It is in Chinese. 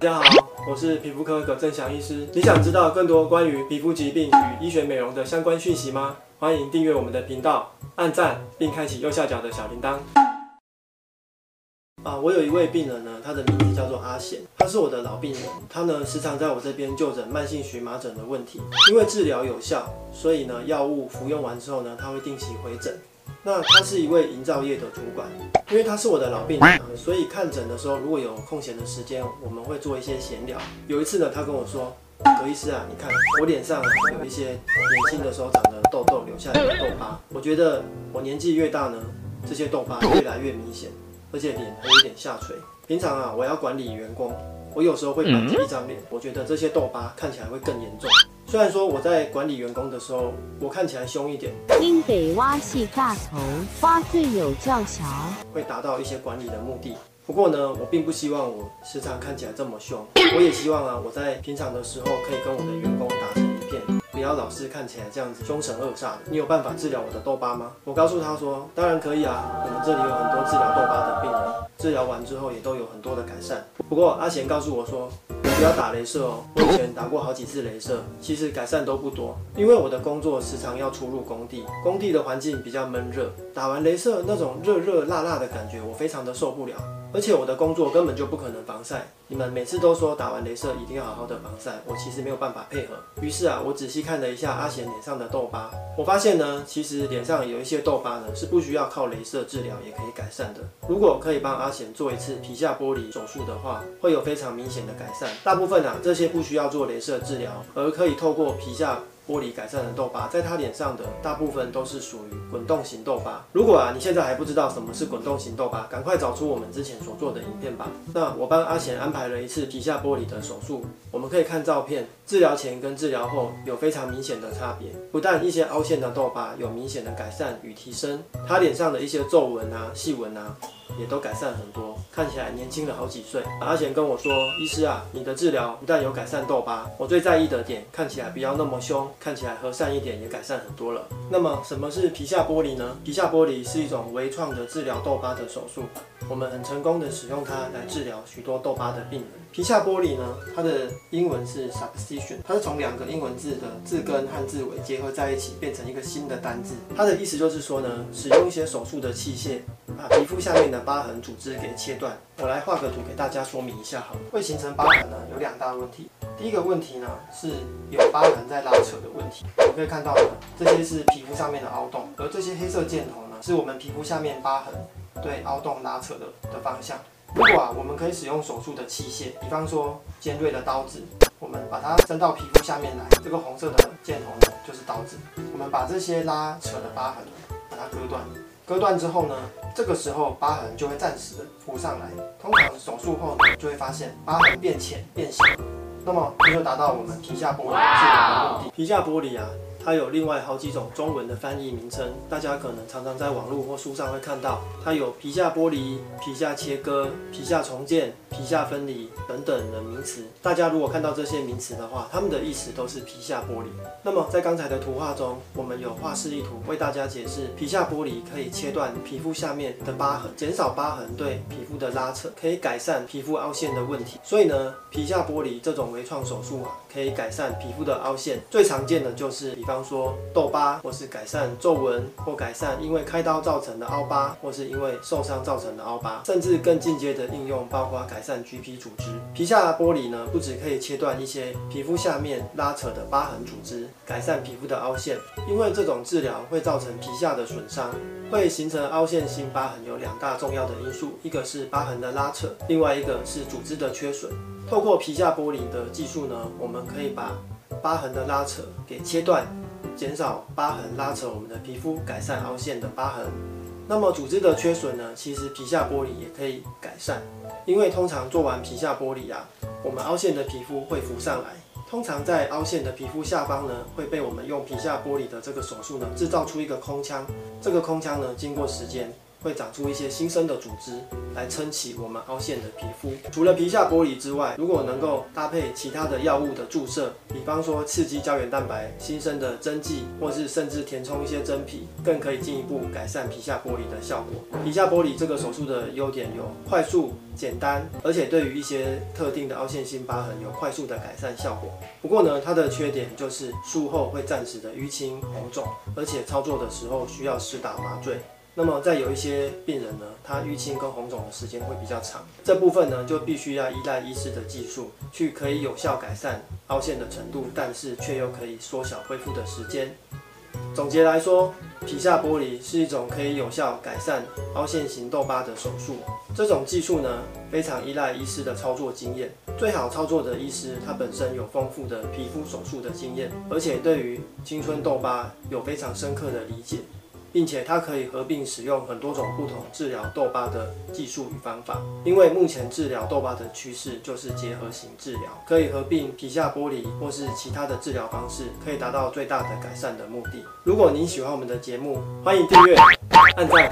大家好，我是皮肤科葛正祥医师。你想知道更多关于皮肤疾病与医学美容的相关讯息吗？欢迎订阅我们的频道，按赞并开启右下角的小铃铛。啊，我有一位病人呢，他的名字叫做阿贤，他是我的老病人，他呢时常在我这边就诊慢性荨麻疹的问题。因为治疗有效，所以呢药物服用完之后呢，他会定期回诊。那他是一位营造业的主管，因为他是我的老病人，所以看诊的时候如果有空闲的时间，我们会做一些闲聊。有一次呢，他跟我说：“何医师啊，你看我脸上有一些年轻的时候长的痘痘，留下来的痘疤。我觉得我年纪越大呢，这些痘疤越来越明显，而且脸还有点下垂。平常啊，我要管理员工，我有时候会板着一张脸，我觉得这些痘疤看起来会更严重。”虽然说我在管理员工的时候，我看起来凶一点，应得挖细大头，挖最有教条，会达到一些管理的目的。不过呢，我并不希望我时常看起来这么凶，我也希望啊，我在平常的时候可以跟我的员工打成一片，不要老是看起来这样子凶神恶煞的。你有办法治疗我的痘疤吗？我告诉他说，当然可以啊，我们这里有很多治疗痘疤的病人，治疗完之后也都有很多的改善。不过阿贤告诉我说。不要打镭射哦，我以前打过好几次镭射，其实改善都不多。因为我的工作时常要出入工地，工地的环境比较闷热，打完镭射那种热热辣辣的感觉，我非常的受不了。而且我的工作根本就不可能防晒。你们每次都说打完镭射一定要好好的防晒，我其实没有办法配合。于是啊，我仔细看了一下阿贤脸上的痘疤，我发现呢，其实脸上有一些痘疤呢是不需要靠镭射治疗也可以改善的。如果可以帮阿贤做一次皮下剥离手术的话，会有非常明显的改善。大部分啊，这些不需要做镭射治疗，而可以透过皮下。玻璃改善的痘疤，在他脸上的大部分都是属于滚动型痘疤。如果啊，你现在还不知道什么是滚动型痘疤，赶快找出我们之前所做的影片吧。那我帮阿贤安排了一次皮下剥离的手术，我们可以看照片，治疗前跟治疗后有非常明显的差别。不但一些凹陷的痘疤有明显的改善与提升，他脸上的一些皱纹啊、细纹啊。也都改善很多，看起来年轻了好几岁。阿贤跟我说：“医师啊，你的治疗不但有改善痘疤，我最在意的点，看起来不要那么凶，看起来和善一点，也改善很多了。”那么什么是皮下剥离呢？皮下剥离是一种微创的治疗痘疤的手术，我们很成功的使用它来治疗许多痘疤的病人。皮下剥离呢，它的英文是 subcision，它是从两个英文字的字根和字尾结合在一起，变成一个新的单字。它的意思就是说呢，使用一些手术的器械。把皮肤下面的疤痕组织给切断。我来画个图给大家说明一下好。会形成疤痕呢，有两大问题。第一个问题呢，是有疤痕在拉扯的问题。我们可以看到呢，这些是皮肤上面的凹洞，而这些黑色箭头呢，是我们皮肤下面疤痕对凹洞拉扯的的方向。如果啊，我们可以使用手术的器械，比方说尖锐的刀子，我们把它伸到皮肤下面来，这个红色的箭头呢，就是刀子。我们把这些拉扯的疤痕把它割断。割断之后呢，这个时候疤痕就会暂时的浮上来。通常手术后呢，就会发现疤痕变浅变小，那么这就达到我们皮下剥离治疗的目的。皮下剥离啊。它有另外好几种中文的翻译名称，大家可能常常在网络或书上会看到，它有皮下剥离、皮下切割、皮下重建、皮下分离等等的名词。大家如果看到这些名词的话，它们的意思都是皮下剥离。那么在刚才的图画中，我们有画示意图为大家解释，皮下剥离可以切断皮肤下面的疤痕，减少疤痕对皮肤的拉扯，可以改善皮肤凹陷的问题。所以呢，皮下剥离这种微创手术啊，可以改善皮肤的凹陷。最常见的就是方说痘疤，或是改善皱纹，或改善因为开刀造成的凹疤，或是因为受伤造成的凹疤，甚至更进阶的应用包括改善橘皮组织。皮下剥离呢，不止可以切断一些皮肤下面拉扯的疤痕组织，改善皮肤的凹陷。因为这种治疗会造成皮下的损伤，会形成凹陷性疤痕，有两大重要的因素，一个是疤痕的拉扯，另外一个是组织的缺损。透过皮下剥离的技术呢，我们可以把疤痕的拉扯给切断，减少疤痕拉扯我们的皮肤，改善凹陷的疤痕。那么组织的缺损呢，其实皮下剥离也可以改善，因为通常做完皮下剥离啊，我们凹陷的皮肤会浮上来。通常在凹陷的皮肤下方呢，会被我们用皮下剥离的这个手术呢，制造出一个空腔。这个空腔呢，经过时间会长出一些新生的组织来撑起我们凹陷的皮肤。除了皮下剥离之外，如果能够搭配其他的药物的注射，比方说刺激胶原蛋白新生的针剂，或是甚至填充一些真皮，更可以进一步改善皮下剥离的效果。皮下剥离这个手术的优点有快速、简单，而且对于一些特定的凹陷性疤痕有快速的改善效果。不过呢，它的缺点就是术后会暂时的淤青、红肿，而且操作的时候需要施打麻醉。那么在有一些病人呢，他淤青跟红肿的时间会比较长，这部分呢就必须要依赖医师的技术，去可以有效改善凹陷的程度，但是却又可以缩小恢复的时间。总结来说，皮下剥离是一种可以有效改善凹陷型痘疤的手术。这种技术呢，非常依赖医师的操作经验。最好操作的医师，他本身有丰富的皮肤手术的经验，而且对于青春痘疤有非常深刻的理解。并且它可以合并使用很多种不同治疗痘疤的技术与方法，因为目前治疗痘疤的趋势就是结合型治疗，可以合并皮下剥离或是其他的治疗方式，可以达到最大的改善的目的。如果您喜欢我们的节目，欢迎订阅、按赞。